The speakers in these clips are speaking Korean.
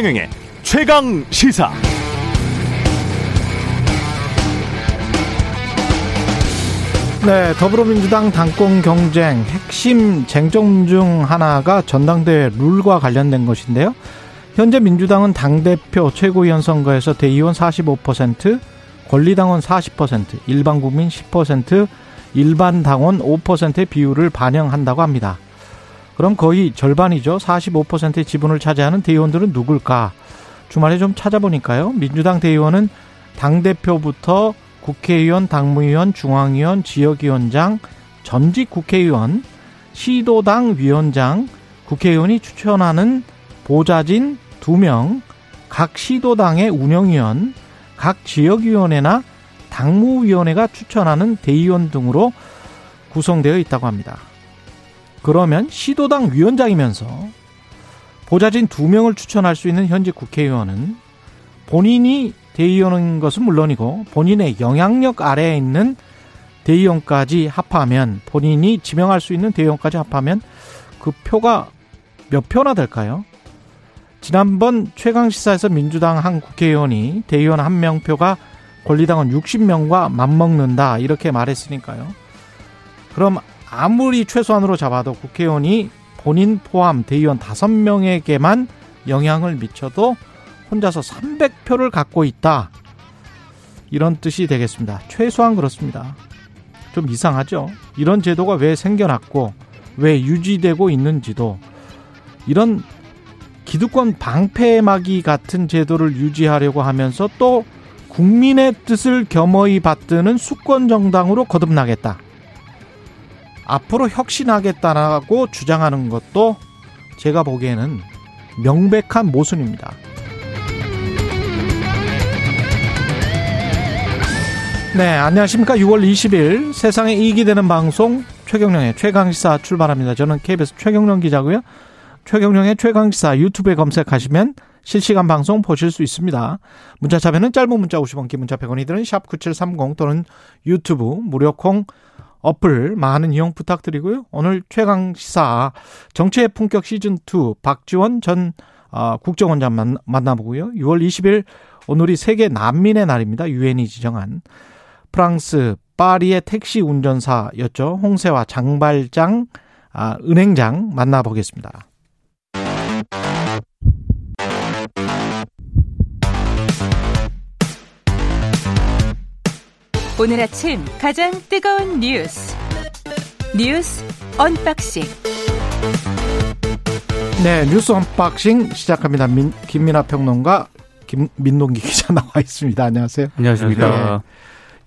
최경영의 최강 시사. 네, 더불어민주당 당권 경쟁 핵심 쟁점 중 하나가 전당대회 룰과 관련된 것인데요. 현재 민주당은 당대표 최고위원 선거에서 대의원 45%, 권리당원 40%, 일반 국민 10%, 일반 당원 5%의 비율을 반영한다고 합니다. 그럼 거의 절반이죠. 45%의 지분을 차지하는 대의원들은 누굴까? 주말에 좀 찾아보니까요. 민주당 대의원은 당대표부터 국회의원, 당무위원, 중앙위원, 지역위원장, 전직 국회의원, 시도당 위원장, 국회의원이 추천하는 보좌진 2명, 각 시도당의 운영위원, 각 지역위원회나 당무위원회가 추천하는 대의원 등으로 구성되어 있다고 합니다. 그러면 시도당 위원장이면서 보좌진 2명을 추천할 수 있는 현직 국회의원은 본인이 대의원인 것은 물론이고 본인의 영향력 아래에 있는 대의원까지 합하면 본인이 지명할 수 있는 대의원까지 합하면 그 표가 몇 표나 될까요? 지난번 최강시사에서 민주당 한 국회의원이 대의원 한 명 표가 권리당원 60명과 맞먹는다 이렇게 말했으니까요. 그럼 아무리 최소한으로 잡아도 국회의원이 본인 포함 대의원 5명에게만 영향을 미쳐도 혼자서 300표를 갖고 있다. 이런 뜻이 되겠습니다. 최소한 그렇습니다. 좀 이상하죠? 이런 제도가 왜 생겨났고 왜 유지되고 있는지도 이런 기득권 방패막이 같은 제도를 유지하려고 하면서 또 국민의 뜻을 겸허히 받드는 수권 정당으로 거듭나겠다. 앞으로 혁신하겠다라고 주장하는 것도 제가 보기에는 명백한 모순입니다. 네, 안녕하십니까. 6월 20일 세상에 이익이 되는 방송 최경령의 최강시사 출발합니다. 저는 KBS 최경령 기자고요. 최경령의 최강시사 유튜브에 검색하시면 실시간 방송 보실 수 있습니다. 문자 참여는 짧은 문자 50원, 긴 문자 100원이 드는 샵9730 또는 유튜브 무료 콩 어플 많은 이용 부탁드리고요. 오늘 최강 시사 정치의 품격 시즌 2 박지원 전 어, 국정원장 만나보고요. 6월 20일 오늘이 세계 난민의 날입니다. 유엔이 지정한 프랑스 파리의 택시 운전사였죠. 홍세와 장발장 아, 은행장 만나보겠습니다. 오늘 아침 가장 뜨거운 뉴스 뉴스 언박싱 네 뉴스 언박싱 시작합니다. 민, 김민아 평론가 김 민동기 기자 나와 있습니다. 안녕하세요. 안녕하십니까.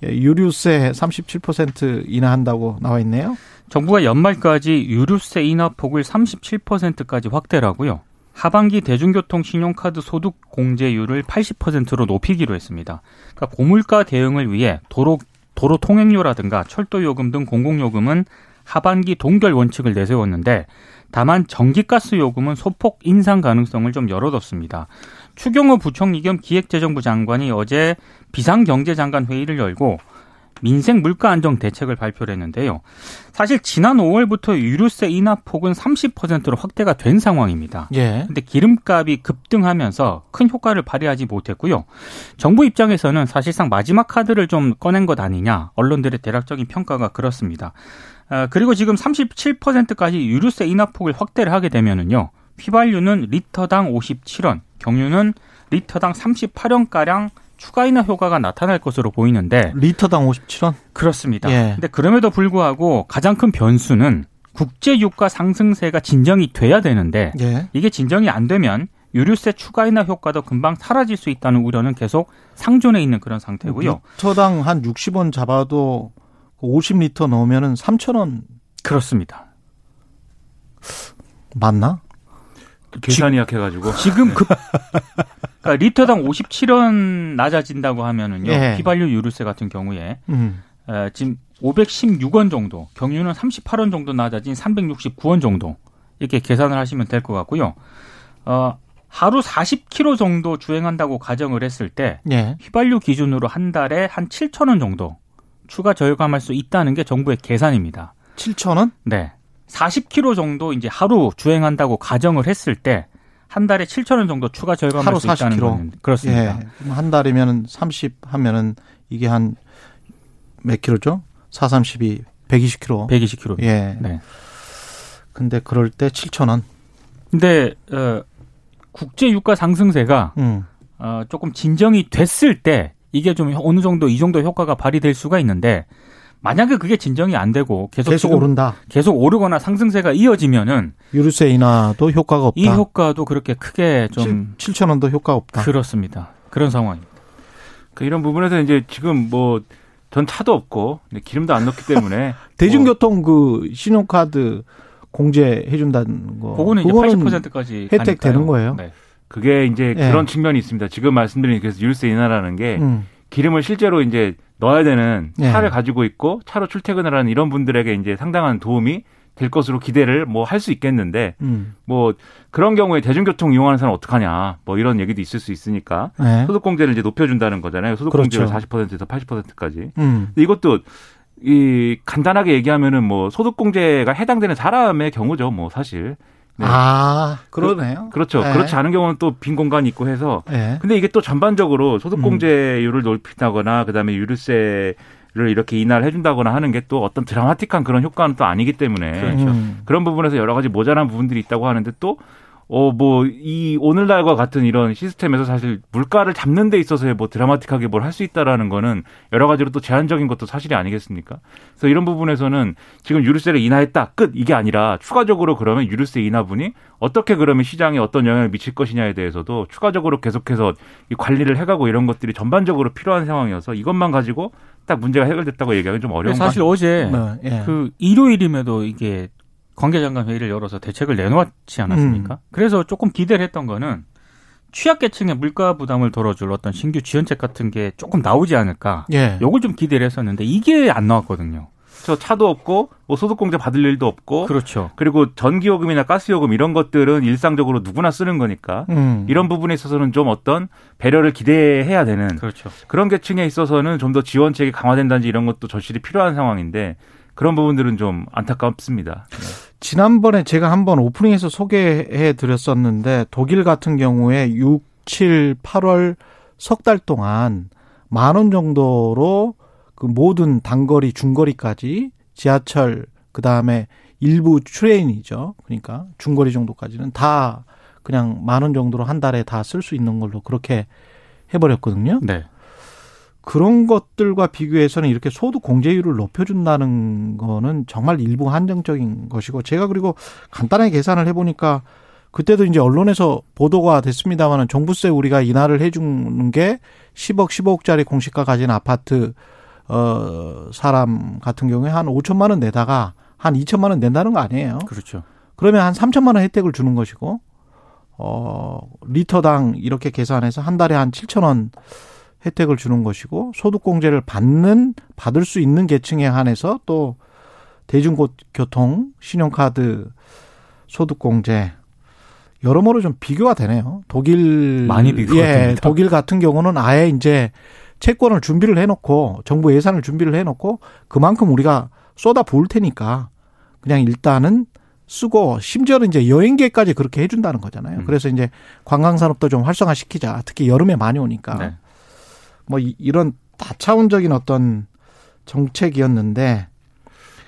네. 예, 유류세 37% 인하한다고 나와 있네요. 정부가 연말까지 유류세 인하 폭을 37%까지 확대하고요. 하반기 대중교통 신용카드 소득 공제율을 80%로 높이기로 했습니다. 그러니까 고물가 대응을 위해 도로 도로 통행료라든가 철도 요금 등 공공 요금은 하반기 동결 원칙을 내세웠는데 다만 전기가스 요금은 소폭 인상 가능성을 좀 열어뒀습니다. 추경호 부총리 겸 기획재정부 장관이 어제 비상경제장관 회의를 열고 민생 물가 안정 대책을 발표를 했는데요. 사실 지난 5월부터 유류세 인하 폭은 30%로 확대가 된 상황입니다. 예. 근데 기름값이 급등하면서 큰 효과를 발휘하지 못했고요. 정부 입장에서는 사실상 마지막 카드를 좀 꺼낸 것 아니냐. 언론들의 대략적인 평가가 그렇습니다. 아, 그리고 지금 37%까지 유류세 인하 폭을 확대를 하게 되면은요. 휘발유는 리터당 57원, 경유는 리터당 38원가량 추가 인하 효과가 나타날 것으로 보이는데 리터당 57원? 그렇습니다. 예. 근데 그럼에도 불구하고 가장 큰 변수는 국제 유가 상승세가 진정이 돼야 되는데 예. 이게 진정이 안 되면 유류세 추가 인하 효과도 금방 사라질 수 있다는 우려는 계속 상존해 있는 그런 상태고요. 리터당 한 60원 잡아도 50리터 넣으면은 3,000원 그렇습니다. 맞나? 계산이 약해가지고 지금 급 그러니까 리터당 57원 낮아진다고 하면은요 예. 휘발유 유류세 같은 경우에 음. 에, 지금 516원 정도 경유는 38원 정도 낮아진 369원 정도 이렇게 계산을 하시면 될 것 같고요. 어, 하루 40km 정도 주행한다고 가정을 했을 때 예. 휘발유 기준으로 한 달에 한 7천 원 정도 추가 절감할 수 있다는 게 정부의 계산입니다. 7천 원? 네. 40km 정도 이제 하루 주행한다고 가정을 했을 때 한 달에 7천 원 정도 추가 절감할 수 있다는 40kg. 건 그렇습니다. 예. 한 달이면 30 하면은 이게 한 몇 킬로죠? 4, 32, 120kg. 120kg. 예. 네. 근데 그럴 때 7천 원. 근데 어, 국제 유가 상승세가 음. 어, 조금 진정이 됐을 때 이게 좀 어느 정도 이 정도 효과가 발휘될 수가 있는데 만약에 그게 진정이 안 되고 계속 계속 오른다. 계속 오르거나 상승세가 이어지면은 유류세 인하도 효과가 없다. 이 효과도 그렇게 크게 좀 7천 원도 효과 없다. 그렇습니다. 그런 상황입니다. 그 이런 부분에서 이제 지금 뭐 전 차도 없고 기름도 안 넣기 때문에 대중교통 그 신용카드 공제해 준다는 거. 그거는 이제 어, 그거는 80%까지 혜택 되는 거예요? 네. 그게 이제 예. 그런 측면이 있습니다. 지금 말씀드린 그래서 유류세 인하라는 게 음. 기름을 실제로 이제 넣어야 되는 예. 차를 가지고 있고 차로 출퇴근을 하는 이런 분들에게 이제 상당한 도움이 될 것으로 기대를 뭐 할 수 있겠는데 음. 뭐 그런 경우에 대중교통 이용하는 사람 은 어떡하냐 뭐 이런 얘기도 있을 수 있으니까 네. 소득공제를 이제 높여준다는 거잖아요. 소득공제를 그렇죠. 40%에서 80%까지. 음. 이것도 이 간단하게 얘기하면은 뭐 소득공제가 해당되는 사람의 경우죠. 뭐 사실. 네. 아, 그러네요. 그 렇죠. 네. 그렇지 않은 경우는 또 빈 공간이 있고 해서 네. 근데 이게 또 전반적으로 소득공제율을 높인다거나 그다음에 유류세 를 이렇게 인하를 해준다거나 하는 게 또 어떤 드라마틱한 그런 효과는 또 아니기 때문에 그렇죠. 음. 그런 부분에서 여러 가지 모자란 부분들이 있다고 하는데 또 어, 뭐, 이, 오늘날과 같은 이런 시스템에서 사실 물가를 잡는 데 있어서 뭐 드라마틱하게 뭘 할 수 있다라는 거는 여러 가지로 또 제한적인 것도 사실이 아니겠습니까? 그래서 이런 부분에서는 지금 유류세를 인하했다, 끝! 이게 아니라 추가적으로 그러면 유류세 인하분이 어떻게 그러면 시장에 어떤 영향을 미칠 것이냐에 대해서도 추가적으로 계속해서 이 관리를 해가고 이런 것들이 전반적으로 필요한 상황이어서 이것만 가지고 딱 문제가 해결됐다고 얘기하기 좀 어려운 것 사실 어제 네, 예. 그 일요일임에도 이게 관계장관 회의를 열어서 대책을 내놓았지 않았습니까? 음. 그래서 조금 기대를 했던 거는 취약계층의 물가 부담을 덜어줄 어떤 신규 지원책 같은 게 조금 나오지 않을까. 예. 요걸 좀 기대를 했었는데 이게 안 나왔거든요. 저 차도 없고 뭐 소득공제 받을 일도 없고 그렇죠. 그리고 전기요금이나 가스요금 이런 것들은 일상적으로 누구나 쓰는 거니까 음. 이런 부분에 있어서는 좀 어떤 배려를 기대해야 되는 그렇죠. 그런 계층에 있어서는 좀 더 지원책이 강화된다든지 이런 것도 절실히 필요한 상황인데 그런 부분들은 좀 안타깝습니다. 네. 지난번에 제가 한번 오프닝에서 소개해 드렸었는데 독일 같은 경우에 6, 7, 8월 석 달 동안 만 원 정도로 그 모든 단거리, 중거리까지 지하철 그 다음에 일부 트레인이죠. 그러니까 중거리 정도까지는 다 그냥 만 원 정도로 한 달에 다 쓸 수 있는 걸로 그렇게 해버렸거든요. 네. 그런 것들과 비교해서는 이렇게 소득 공제율을 높여준다는 거는 정말 일부 한정적인 것이고 제가 그리고 간단하게 계산을 해보니까 그때도 이제 언론에서 보도가 됐습니다만은 종부세 우리가 인하를 해주는 게 10억, 15억짜리 공시가 가진 아파트 어 사람 같은 경우에 한 5천만 원 내다가 한 2천만 원 낸다는 거 아니에요? 그렇죠. 그러면 한 3천만 원 혜택을 주는 것이고 어 리터당 이렇게 계산해서 한 달에 한 7천 원 혜택을 주는 것이고 소득공제를 받는 받을 수 있는 계층에 한해서 또 대중교통 신용카드 소득공제 여러모로 좀 비교가 되네요. 독일 많이 비교가 예, 됩니다. 독일 같은 경우는 아예 이제 채권을 준비를 해놓고 정부 예산을 준비를 해놓고 그만큼 우리가 쏟아 부을 테니까 그냥 일단은 쓰고 심지어는 이제 여행객까지 그렇게 해준다는 거잖아요. 음. 그래서 이제 관광산업도 좀 활성화시키자. 특히 여름에 많이 오니까 네. 뭐 이- 이런 다차원적인 어떤 정책이었는데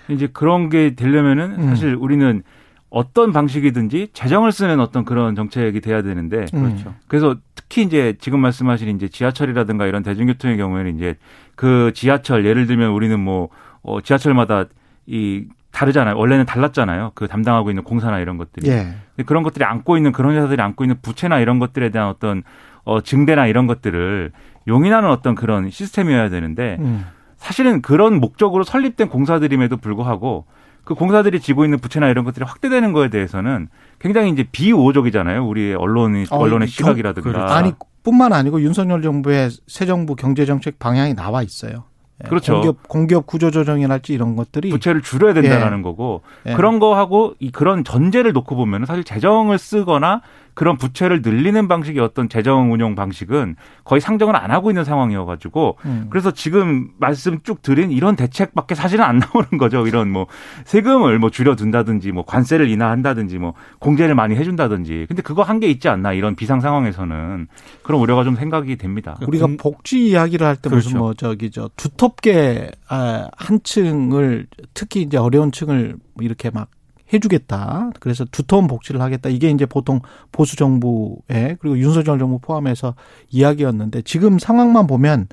이제 그런 게 되려면은 음. 사실 우리는 어떤 방식이든지 재정을 쓰는 어떤 그런 정책이 돼야 되는데 음. 그렇죠. 그래서 특히 이제 지금 말씀하신 이제 지하철이라든가 이런 대중교통의 경우에는 이제 그 지하철 예를 들면 우리는 뭐 어, 지하철마다 이 다르잖아요. 원래는 달랐잖아요. 그 담당하고 있는 공사나 이런 것들이. 예. 근데 그런 것들이 안고 있는 그런 회사들이 안고 있는 부채나 이런 것들에 대한 어떤 어 증대나 이런 것들을 용인하는 어떤 그런 시스템이어야 되는데 음. 사실은 그런 목적으로 설립된 공사들임에도 불구하고 그 공사들이 지고 있는 부채나 이런 것들이 확대되는 거에 대해서는 굉장히 이제 비우호적이잖아요. 우리의 언론의 어, 언론의 경- 시각이라든가. 그렇죠. 아니 뿐만 아니고 윤석열 정부의 새 정부 경제 정책 방향이 나와 있어요. 예, 그렇죠. 공기업, 공기업 구조 조정이랄지 이런 것들이 부채를 줄여야 된다라는 거고 예. 그런 거하고 이 그런 전제를 놓고 보면 사실 재정을 쓰거나 그런 부채를 늘리는 방식의 어떤 재정 운용 방식은 거의 상정을 안 하고 있는 상황이어가지고 음. 그래서 지금 말씀 쭉 드린 이런 대책밖에 사실은 안 나오는 거죠. 이런 뭐 세금을 뭐 줄여둔다든지 뭐 관세를 인하한다든지 뭐 공제를 많이 해준다든지. 근데 그거 한 게 있지 않나 이런 비상 상황에서는 그런 우려가 좀 생각이 됩니다. 우리가 공- 복지 이야기를 할때 무슨 그렇죠. 뭐 저기 저 두텁게 아, 한 층을 특히 이제 어려운 층을 이렇게 막 해주겠다. 그래서 두터운 복지를 하겠다. 이게 이제 보통 보수 정부의 그리고 윤석열 정부 포함해서 이야기였는데 지금 상황만 보면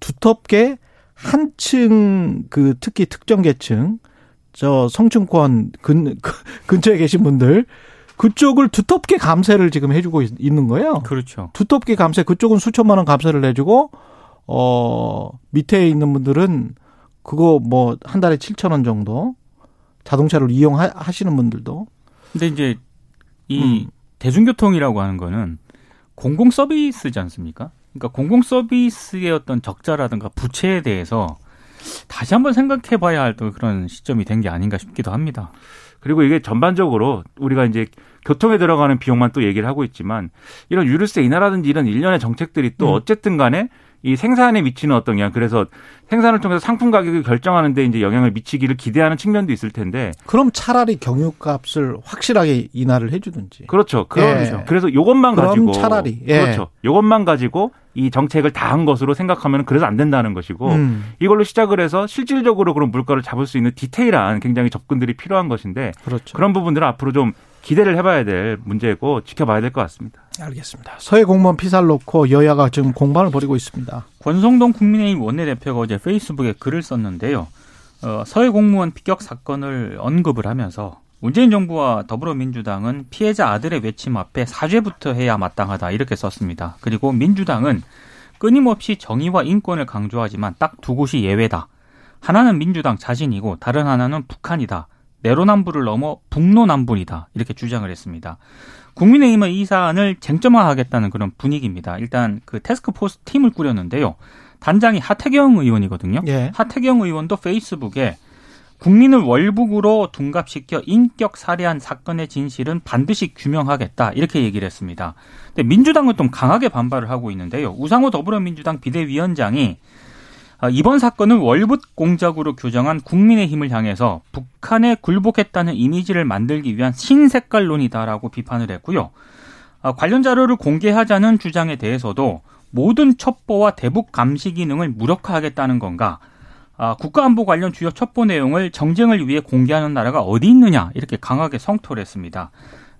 두텁게 한층 그 특히 특정 계층 저 성층권 근 근처에 계신 분들 그쪽을 두텁게 감세를 지금 해주고 있- 있는 거예요. 그렇죠. 두텁게 감세 그쪽은 수천만 원 감세를 내주고 어 밑에 있는 분들은 그거 뭐 한 달에 7천 원 정도 자동차를 이용하시는 분들도 근데 이제 이 음. 대중교통이라고 하는 거는 공공 서비스지 않습니까? 그러니까 공공 서비스의 어떤 적자라든가 부채에 대해서 다시 한번 생각해 봐야 할 또 그런 시점이 된 게 아닌가 싶기도 합니다. 그리고 이게 전반적으로 우리가 이제 교통에 들어가는 비용만 또 얘기를 하고 있지만 이런 유류세 인하라든지 이런 일련의 정책들이 또 음. 어쨌든 간에 이 생산에 미치는 어떤 영향 그래서 생산을 통해서 상품 가격을 결정하는데 이제 영향을 미치기를 기대하는 측면도 있을 텐데 그럼 차라리 경유값을 확실하게 인하를 해주든지 그렇죠. 그렇죠. 예. 그래서 요것만 그럼 가지고 차라리, 예. 그렇죠. 요것만 가지고 이 정책을 다 한 것으로 생각하면 그래서 안 된다는 것이고 음, 이걸로 시작을 해서 실질적으로 그런 물가를 잡을 수 있는 디테일한 굉장히 접근들이 필요한 것인데 그렇죠. 그런 부분들은 앞으로 좀 기대를 해봐야 될 문제고 지켜봐야 될 것 같습니다. 알겠습니다. 서해 공무원 피살 놓고 여야가 지금 공방을 벌이고 있습니다. 권성동 국민의힘 원내대표가 어제 페이스북에 글을 썼는데요. 어, 서해 공무원 피격 사건을 언급을 하면서 문재인 정부와 더불어민주당은 피해자 아들의 외침 앞에 사죄부터 해야 마땅하다 이렇게 썼습니다. 그리고 민주당은 끊임없이 정의와 인권을 강조하지만 딱 두 곳이 예외다. 하나는 민주당 자신이고 다른 하나는 북한이다. 내로남불을 넘어 북로남불이다. 이렇게 주장을 했습니다. 국민의힘은 이 사안을 쟁점화하겠다는 그런 분위기입니다. 일단 그 테스크포스 팀을 꾸렸는데요. 단장이 하태경 의원이거든요. 예. 하태경 의원도 페이스북에 국민을 월북으로 둔갑시켜 인격 살해한 사건의 진실은 반드시 규명하겠다 이렇게 얘기를 했습니다. 근데 민주당은 좀 강하게 반발을 하고 있는데요. 우상호 더불어민주당 비대위원장이 아, 이번 사건은 월북 공작으로 규정한 국민의힘을 향해서 북한에 굴복했다는 이미지를 만들기 위한 신색깔론이다라고 비판을 했고요. 아, 관련 자료를 공개하자는 주장에 대해서도 모든 첩보와 대북 감시 기능을 무력화하겠다는 건가? 아, 국가안보 관련 주요 첩보 내용을 정쟁을 위해 공개하는 나라가 어디 있느냐 이렇게 강하게 성토를 했습니다.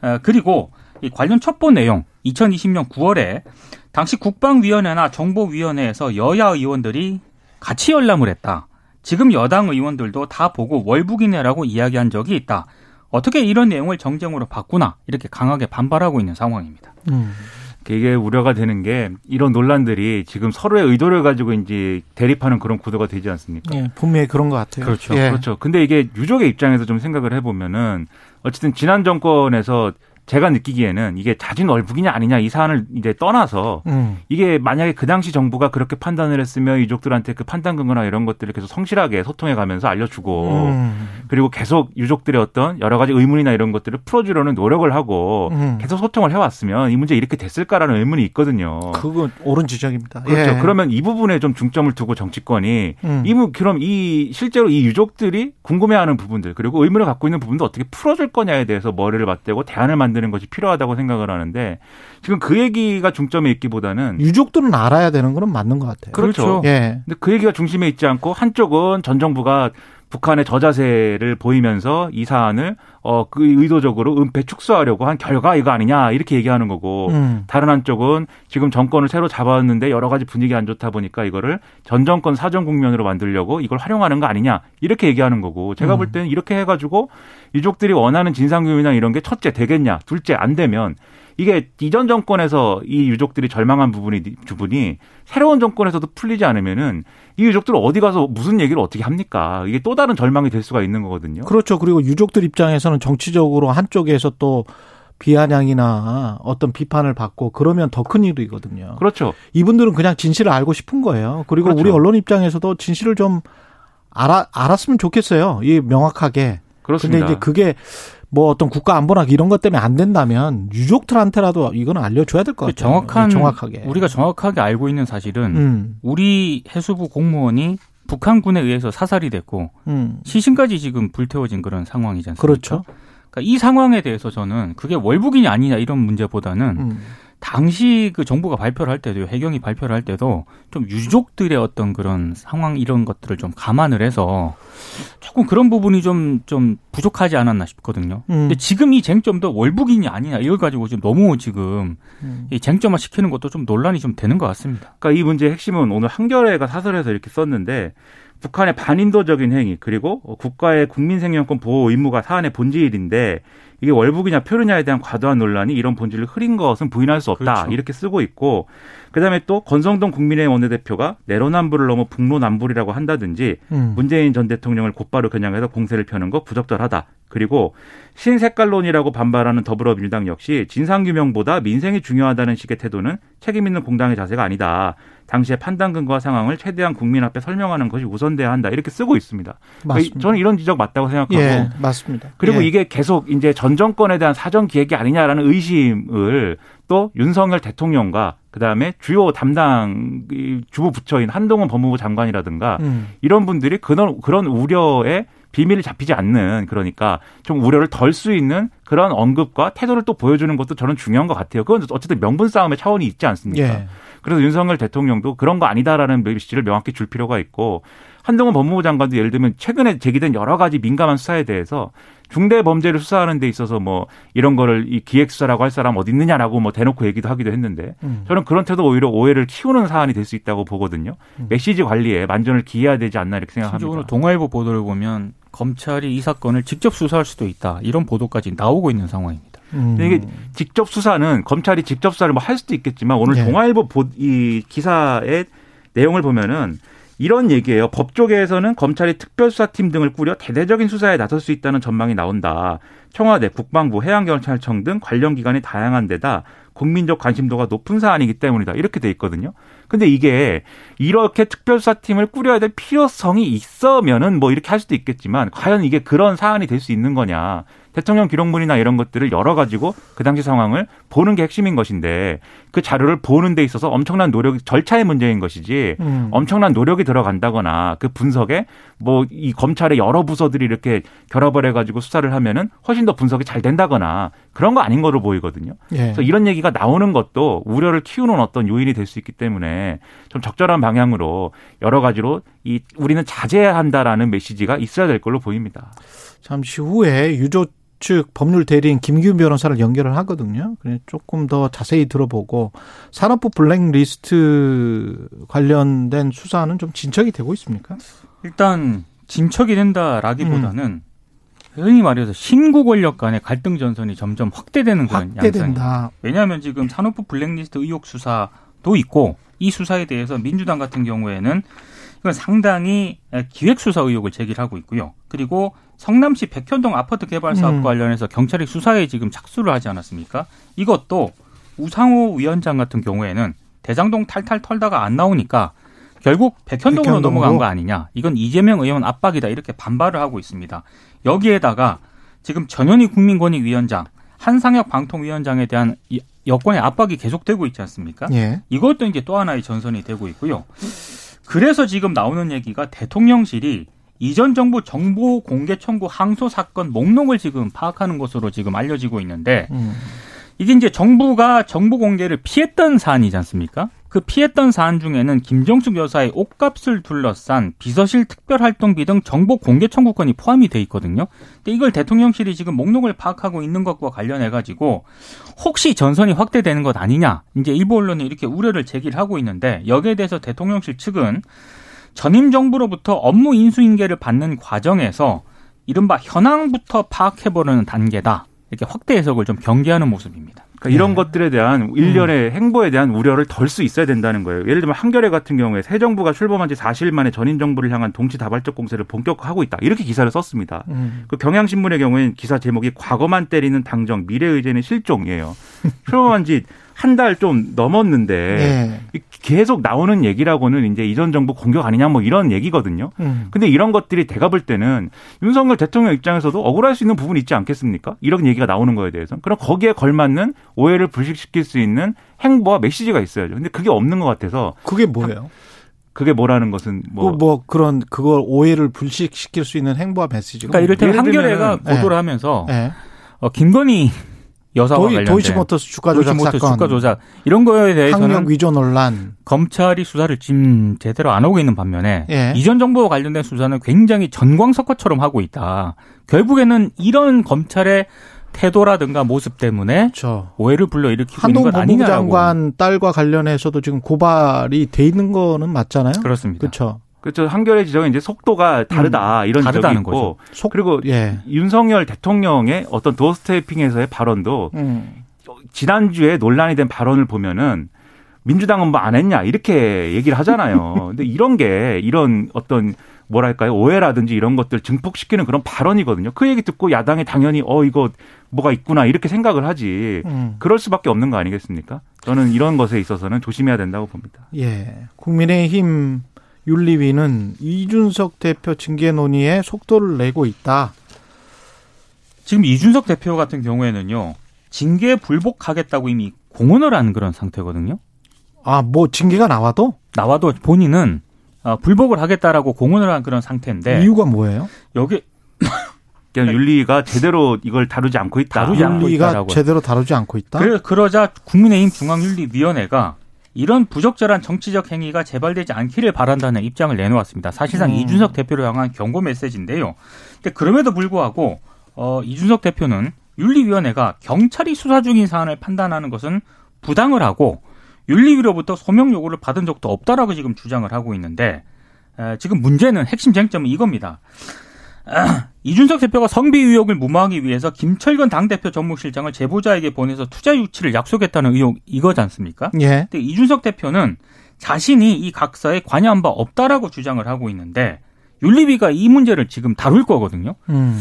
아, 그리고 이 관련 첩보 내용 2020년 9월에 당시 국방위원회나 정보위원회에서 여야 의원들이 같이 열람을 했다. 지금 여당 의원들도 다 보고 월북이네라고 이야기한 적이 있다. 어떻게 이런 내용을 정쟁으로 바꾸나 이렇게 강하게 반발하고 있는 상황입니다. 음. 이게 우려가 되는 게 이런 논란들이 지금 서로의 의도를 가지고 이제 대립하는 그런 구도가 되지 않습니까? 예, 분명히 그런 것 같아요. 그렇죠. 예. 그렇죠. 근데 이게 유족의 입장에서 좀 생각을 해보면은 어쨌든 지난 정권에서 제가 느끼기에는 이게 자진 월북이냐 아니냐 이 사안을 이제 떠나서 음. 이게 만약에 그 당시 정부가 그렇게 판단을 했으면 유족들한테 그 판단 근거나 이런 것들을 계속 성실하게 소통해 가면서 알려주고 음. 그리고 계속 유족들의 어떤 여러 가지 의문이나 이런 것들을 풀어주려는 노력을 하고 음. 계속 소통을 해왔으면 이 문제 이렇게 됐을까라는 의문이 있거든요. 그거 옳은 지적입니다. 그렇죠. 예. 그러면 이 부분에 좀 중점을 두고 정치권이 음. 이 부- 그럼 이 실제로 이 유족들이 궁금해하는 부분들 그리고 의문을 갖고 있는 부분도 어떻게 풀어줄 거냐에 대해서 머리를 맞대고 대안을 만 드는 것이 필요하다고 생각을 하는데 지금 그 얘기가 중점에 있기보다는 유족들은 알아야 되는 거는 맞는 것 같아요. 그렇죠. 예. 근데 그 얘기가 중심에 있지 않고 한쪽은 전 정부가 북한의 저자세를 보이면서 이 사안을 어 그 의도적으로 은폐 축소하려고 한 결과 이거 아니냐 이렇게 얘기하는 거고 음. 다른 한쪽은 지금 정권을 새로 잡았는데 여러 가지 분위기 안 좋다 보니까 이거를 전 정권 사정 국면으로 만들려고 이걸 활용하는 거 아니냐 이렇게 얘기하는 거고 제가 음. 볼 때는 이렇게 해가지고 유족들이 원하는 진상규명이나 이런 게 첫째 되겠냐 둘째 안 되면 이게 이전 정권에서 이 유족들이 절망한 부분이 부분이 새로운 정권에서도 풀리지 않으면은 이 유족들 어디 가서 무슨 얘기를 어떻게 합니까? 이게 또 다른 절망이 될 수가 있는 거거든요. 그렇죠. 그리고 유족들 입장에서는 정치적으로 한쪽에서 또 비아냥이나 어떤 비판을 받고 그러면 더 큰 일이거든요. 그렇죠. 이분들은 그냥 진실을 알고 싶은 거예요. 그리고 그렇죠. 우리 언론 입장에서도 진실을 좀 알아, 알았으면 좋겠어요. 이 명확하게. 그런데 이제 그게 뭐 어떤 국가 안보나 이런 것 때문에 안 된다면 유족들한테라도 이거는 알려줘야 될 것 같아요. 정확한 정확하게 우리가 정확하게 알고 있는 사실은 음, 우리 해수부 공무원이 북한군에 의해서 사살이 됐고 음. 시신까지 지금 불태워진 그런 상황이지 않습니까? 그렇죠. 그러니까 이 상황에 대해서 저는 그게 월북인이 아니냐 이런 문제보다는 음. 당시 그 정부가 발표를 할 때도 해경이 발표를 할 때도 좀 유족들의 어떤 그런 상황 이런 것들을 좀 감안을 해서 조금 그런 부분이 좀 좀 부족하지 않았나 싶거든요. 음. 근데 지금 이 쟁점도 월북인이 아니냐 이걸 가지고 지금 너무 지금 음. 이 쟁점화 시키는 것도 좀 논란이 좀 되는 것 같습니다. 그러니까 이 문제의 핵심은 오늘 한겨레가 사설에서 이렇게 썼는데 북한의 반인도적인 행위 그리고 국가의 국민 생명권 보호 의무가 사안의 본질인데 이게 월북이냐 표류냐에 대한 과도한 논란이 이런 본질을 흐린 것은 부인할 수 없다 그렇죠. 이렇게 쓰고 있고 그다음에 또 권성동 국민의힘 원내대표가 내로남불을 넘어 북로남불이라고 한다든지 음. 문재인 전 대통령을 곧바로 겨냥해서 공세를 펴는 거 부적절하다. 그리고 신색깔론이라고 반발하는 더불어민주당 역시 진상규명보다 민생이 중요하다는 식의 태도는 책임 있는 공당의 자세가 아니다. 당시의 판단 근거와 상황을 최대한 국민 앞에 설명하는 것이 우선돼야 한다. 이렇게 쓰고 있습니다. 그러니까 맞습니다. 저는 이런 지적 맞다고 생각하고 예, 맞습니다. 그리고 예. 이게 계속 이제 전 정권에 대한 사전 기획이 아니냐라는 의심을 또 윤석열 대통령과 그다음에 주요 담당 이 주부 부처인 한동훈 법무부 장관이라든가 음. 이런 분들이 그런 그런 우려에 비밀이 잡히지 않는 그러니까 좀 우려를 덜 수 있는 그런 언급과 태도를 또 보여주는 것도 저는 중요한 것 같아요. 그건 어쨌든 명분 싸움의 차원이 있지 않습니까? 예. 그래서 윤석열 대통령도 그런 거 아니다라는 메시지를 명확히 줄 필요가 있고 한동훈 법무부 장관도 예를 들면 최근에 제기된 여러 가지 민감한 수사에 대해서 중대 범죄를 수사하는 데 있어서 뭐 이런 거를 이 기획 수사라고 할 사람 어디 있느냐라고 뭐 대놓고 얘기도 하기도 했는데 음. 저는 그런 태도 오히려 오해를 키우는 사안이 될 수 있다고 보거든요. 메시지 관리에 만전을 기해야 되지 않나 이렇게 실적으로 생각합니다. 동아일보 보도를 보면 검찰이 이 사건을 직접 수사할 수도 있다 이런 보도까지 나오고 있는 상황입니다. 음. 근데 이게 직접 수사는 검찰이 직접 수사를 뭐 할 수도 있겠지만 오늘 예. 동아일보 보, 이 기사의 내용을 보면은 이런 얘기예요. 법조계에서는 검찰이 특별수사팀 등을 꾸려 대대적인 수사에 나설 수 있다는 전망이 나온다. 청와대, 국방부, 해양경찰청 등 관련 기관이 다양한 데다 국민적 관심도가 높은 사안이기 때문이다. 이렇게 돼 있거든요. 근데 이게 이렇게 특별수사팀을 꾸려야 될 필요성이 있으면은 뭐 이렇게 할 수도 있겠지만 과연 이게 그런 사안이 될 수 있는 거냐. 대통령 기록물이나 이런 것들을 열어 가지고 그 당시 상황을 보는 게 핵심인 것인데 그 자료를 보는 데 있어서 엄청난 노력, 절차의 문제인 것이지 음. 엄청난 노력이 들어간다거나 그 분석에 뭐 이 검찰의 여러 부서들이 이렇게 결합을 해 가지고 수사를 하면은 훨씬 더 분석이 잘 된다거나 그런 거 아닌 거로 보이거든요. 예. 그래서 이런 얘기가 나오는 것도 우려를 키우는 어떤 요인이 될 수 있기 때문에 좀 적절한 방향으로 여러 가지로 이 우리는 자제해야 한다라는 메시지가 있어야 될 걸로 보입니다. 잠시 후에 유조 측 법률 대리인 김기훈 변호사를 연결을 하거든요. 그래 조금 더 자세히 들어보고 산업부 블랙리스트 관련된 수사는 좀 진척이 되고 있습니까? 일단 진척이 된다라기보다는 흔히 말해서 신구 권력 간의 갈등 전선이 점점 확대되는 그런 확대된다. 왜냐하면 지금 산업부 블랙리스트 의혹 수사도 있고 이 수사에 대해서 민주당 같은 경우에는 이건 상당히 기획 수사 의혹을 제기하고 있고요. 그리고 성남시 백현동 아파트 개발 사업 음. 관련해서 경찰이 수사에 지금 착수를 하지 않았습니까? 이것도 우상호 위원장 같은 경우에는 대장동 탈탈 털다가 안 나오니까 결국 백현동으로 백현동으로? 넘어간 거 아니냐. 이건 이재명 의원 압박이다. 이렇게 반발을 하고 있습니다. 여기에다가 지금 전현희 국민권익위원장, 한상혁 방통위원장에 대한 이 여권의 압박이 계속되고 있지 않습니까? 예. 이것도 이제 또 하나의 전선이 되고 있고요. 그래서 지금 나오는 얘기가 대통령실이 이전 정부 정보 공개 청구 항소 사건 목록을 지금 파악하는 것으로 지금 알려지고 있는데 음. 이게 이제 정부가 정보 공개를 피했던 사안이지 않습니까? 그 피했던 사안 중에는 김정숙 여사의 옷값을 둘러싼 비서실 특별활동비 등 정보 공개 청구권이 포함이 돼 있거든요. 근데 이걸 대통령실이 지금 목록을 파악하고 있는 것과 관련해 가지고 혹시 전선이 확대되는 것 아니냐? 이제 일부 언론이 이렇게 우려를 제기를 하고 있는데 여기에 대해서 대통령실 측은 전임 정부로부터 업무 인수인계를 받는 과정에서 이른바 현황부터 파악해보려는 단계다. 이렇게 확대 해석을 좀 경계하는 모습입니다. 그러니까 이런 네. 것들에 대한 일련의 행보에 대한 우려를 덜 수 있어야 된다는 거예요. 예를 들면 한겨레 같은 경우에 새 정부가 출범한 지 4일 만에 전임 정부를 향한 동시다발적 공세를 본격화하고 있다. 이렇게 기사를 썼습니다. 음. 그 경향신문의 경우에는 기사 제목이 과거만 때리는 당정 미래 의제는 실종이에요. 출범한 지한 달 좀 넘었는데 예. 계속 나오는 얘기라고는 이제 이전 정부 공격 아니냐 뭐 이런 얘기거든요. 음. 근데 이런 것들이 대가 볼 때는 윤석열 대통령 입장에서도 억울할 수 있는 부분이 있지 않겠습니까? 이런 얘기가 나오는 거에 대해서. 그럼 거기에 걸맞는 오해를 불식시킬 수 있는 행보와 메시지가 있어야죠. 근데 그게 없는 것 같아서 그게 뭐예요? 그게 뭐라는 것은 뭐, 뭐, 뭐 그런 그걸 오해를 불식시킬 수 있는 행보와 메시지가 그러니까 이를테면 한겨레가 보도를 네. 하면서 예. 어, 김건희 여사와 도이, 관련된 도이치모터스 주가 조작 도이치모터스 사건, 주가 조작 이런 거에 대해서는 학력 위조 논란, 검찰이 수사를 지금 제대로 안 하고 있는 반면에 예. 이전 정부와 관련된 수사는 굉장히 전광석화처럼 하고 있다. 결국에는 이런 검찰의 태도라든가 모습 때문에 그렇죠. 오해를 불러일으키고 있는 한동 건 법무부 아니냐라고. 장관 딸과 관련해서도 지금 고발이 돼 있는 거는 맞잖아요. 그렇습니다. 그렇죠. 그렇죠. 한겨레 지적은 이제 속도가 다르다 이런 지적이 다르다는 있고 거죠. 속 그리고 예. 윤석열 대통령의 어떤 도어스태핑에서의 발언도 음. 지난주에 논란이 된 발언을 보면은 민주당은 뭐 안 했냐 이렇게 얘기를 하잖아요. 근데 이런 게 이런 어떤 뭐랄까요 오해라든지 이런 것들 증폭시키는 그런 발언이거든요. 그 얘기 듣고 야당이 당연히 어 이거 뭐가 있구나 이렇게 생각을 하지. 음. 그럴 수밖에 없는 거 아니겠습니까? 저는 이런 것에 있어서는 조심해야 된다고 봅니다. 예. 국민의힘 윤리위는 이준석 대표 징계 논의에 속도를 내고 있다. 지금 이준석 대표 같은 경우에는요. 징계 불복하겠다고 이미 공언을 한 그런 상태거든요. 아, 뭐 징계가 나와도 나와도 본인은 어, 불복을 하겠다라고 공언을 한 그런 상태인데 이유가 뭐예요? 여기 그냥 윤리가 제대로 이걸 다루지 않고 있다. 다루지 않고 윤리가. 제대로 다루지 않고 있다. 그래, 그러자 국민의힘 중앙윤리위원회가 이런 부적절한 정치적 행위가 재발되지 않기를 바란다는 입장을 내놓았습니다. 사실상 음. 이준석 대표를 향한 경고 메시지인데요. 근데 그럼에도 불구하고 어, 이준석 대표는 윤리위원회가 경찰이 수사 중인 사안을 판단하는 것은 부당을 하고 윤리위로부터 소명 요구를 받은 적도 없다라고 지금 주장을 하고 있는데 에, 지금 문제는 핵심 쟁점은 이겁니다. 아, 이준석 대표가 성비 의혹을 무마하기 위해서 김철근 당대표 전무실장을 제보자에게 보내서 투자 유치를 약속했다는 의혹 이거지 않습니까? 예. 근데 이준석 대표는 자신이 이 각서에 관여한 바 없다라고 주장을 하고 있는데 윤리위가 이 문제를 지금 다룰 거거든요. 음.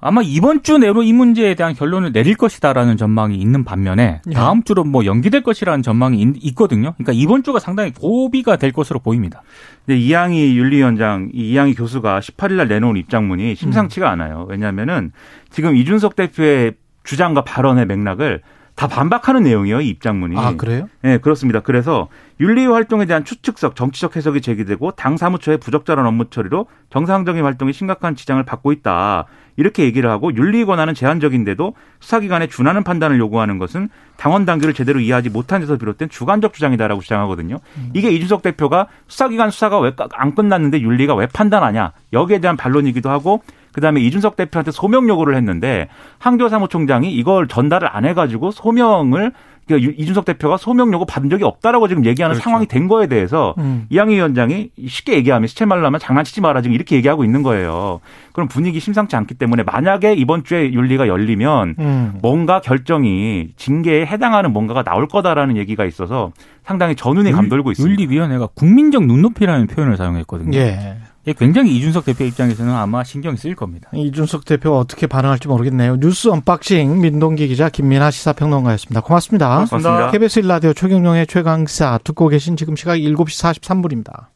아마 이번 주 내로 이 문제에 대한 결론을 내릴 것이다라는 전망이 있는 반면에 예. 다음 주로 뭐 연기될 것이라는 전망이 있, 거든요 그러니까 이번 주가 상당히 고비가 될 것으로 보입니다. 근데 이양희 윤리위원장, 이 이양희 교수가 18일 날 내놓은 입장문이 심상치가 않아요. 왜냐하면은 지금 이준석 대표의 주장과 발언의 맥락을 다 반박하는 내용이에요, 이 입장문이. 아, 그래요? 네, 그렇습니다. 그래서 윤리 활동에 대한 추측성, 정치적 해석이 제기되고 당 사무처의 부적절한 업무 처리로 정상적인 활동에 심각한 지장을 받고 있다. 이렇게 얘기를 하고 윤리 권한은 제한적인데도 수사기관에 준하는 판단을 요구하는 것은 당원 당규를 제대로 이해하지 못한 데서 비롯된 주관적 주장이다라고 주장하거든요. 이게 이준석 대표가 수사기관 수사가 왜 안 끝났는데 윤리가 왜 판단하냐 여기에 대한 반론이기도 하고 그다음에 이준석 대표한테 소명 요구를 했는데 한교 사무총장이 이걸 전달을 안 해가지고 소명을 그러니까 유- 이준석 대표가 소명 요구 받은 적이 없다라고 지금 얘기하는 그렇죠. 상황이 된 거에 대해서 음. 이양희 위원장이 쉽게 얘기하면 시체말로 하면 장난치지 마라 지금 이렇게 얘기하고 있는 거예요. 그럼 분위기 심상치 않기 때문에 만약에 이번 주에 윤리가 열리면 음. 뭔가 결정이 징계에 해당하는 뭔가가 나올 거다라는 얘기가 있어서 상당히 전운이 감돌고 있습니다. 윤리위원회가 국민적 눈높이라는 표현을 사용했거든요. 예. 이게 굉장히 이준석 대표 입장에서는 아마 신경이 쓰일 겁니다. 이준석 대표가 어떻게 반응할지 모르겠네요. 뉴스 언박싱 민동기 기자 김민아 시사평론가였습니다. 고맙습니다. 고맙습니다. KBS 1라디오 최경영의 최강사 듣고 계신 지금 시각 7시 43분입니다.